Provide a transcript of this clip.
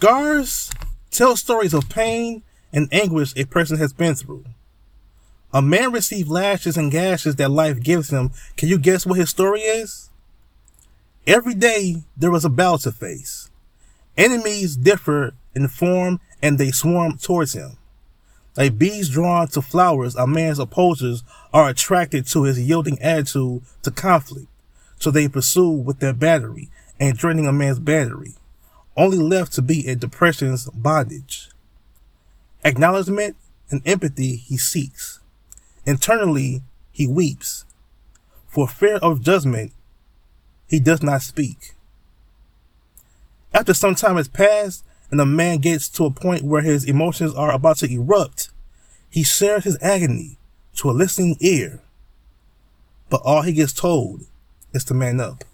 Scars tell stories of pain and anguish a person has been through. A man received lashes and gashes that life gives him. Can you guess what his story is? Every day there was a battle to face. Enemies differ in form and they swarm towards him. Like bees drawn to flowers, a man's opposers are attracted to his yielding attitude to conflict. So they pursue with their battery and draining a man's battery, only left to be in depression's bondage. Acknowledgement and empathy he seeks. Internally, he weeps. For fear of judgment, he does not speak. After some time has passed and the man gets to a point where his emotions are about to erupt, he shares his agony to a listening ear. But all he gets told is to man up.